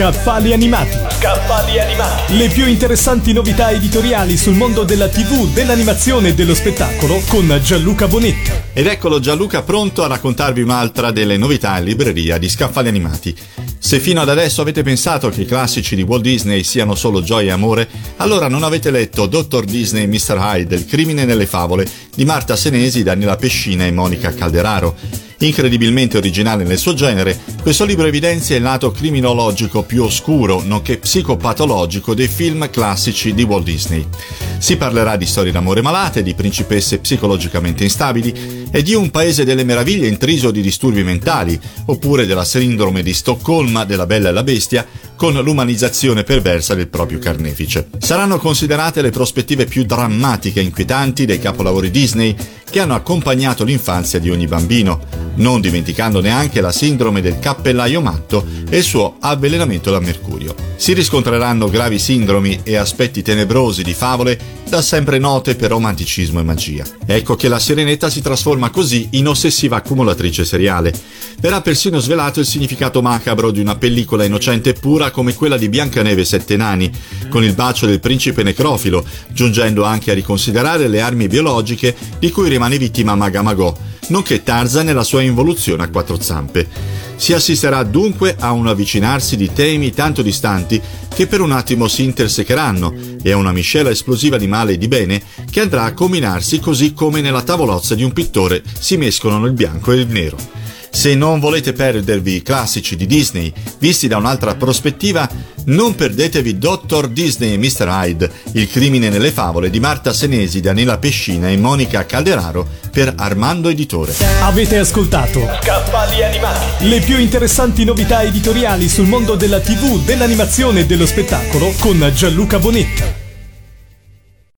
Scaffali animati. Scaffali animati. Le più interessanti novità editoriali sul mondo della TV, dell'animazione e dello spettacolo con Gianluca Bonetti. Ed eccolo Gianluca pronto a raccontarvi un'altra delle novità in libreria di Scaffali animati. Se fino ad adesso avete pensato che i classici di Walt Disney siano solo gioia e amore, allora non avete letto Dr. Disney e Mr. Hyde, Il crimine nelle favole di Marta Senesi, Daniela Pescina e Monica Calderaro. Incredibilmente originale nel suo genere, questo libro evidenzia il lato criminologico più oscuro, nonché psicopatologico dei film classici di Walt Disney. Si parlerà di storie d'amore malate, di principesse psicologicamente instabili e di un paese delle meraviglie intriso di disturbi mentali, oppure della sindrome di Stoccolma della Bella e la Bestia, con l'umanizzazione perversa del proprio carnefice. Saranno considerate le prospettive più drammatiche e inquietanti dei capolavori Disney che hanno accompagnato l'infanzia di ogni bambino, non dimenticando neanche la sindrome del cappellaio matto e il suo avvelenamento da mercurio. Si riscontreranno gravi sindromi e aspetti tenebrosi di favole da sempre note per romanticismo e magia. Ecco che la Sirenetta si trasforma così in ossessiva accumulatrice seriale. Verrà persino svelato il significato macabro di una pellicola innocente e pura come quella di Biancaneve e Sette Nani, con il bacio del principe necrofilo, giungendo anche a riconsiderare le armi biologiche di cui rimane vittima Magamagò, nonché Tarzan e la sua involuzione a quattro zampe. Si assisterà dunque a un avvicinarsi di temi tanto distanti che per un attimo si intersecheranno e a una miscela esplosiva di male e di bene che andrà a combinarsi così come nella tavolozza di un pittore si mescolano il bianco e il nero. Se non volete perdervi i classici di Disney visti da un'altra prospettiva, non perdetevi Dr. Disney e Mr. Hyde, Il crimine nelle favole di Marta Senesi, Daniela Pescina e Monica Calderaro per Armando Editore. Avete ascoltato Scaffali animati. le più interessanti novità editoriali sul mondo della TV, dell'animazione e dello spettacolo con Gianluca Bonetti.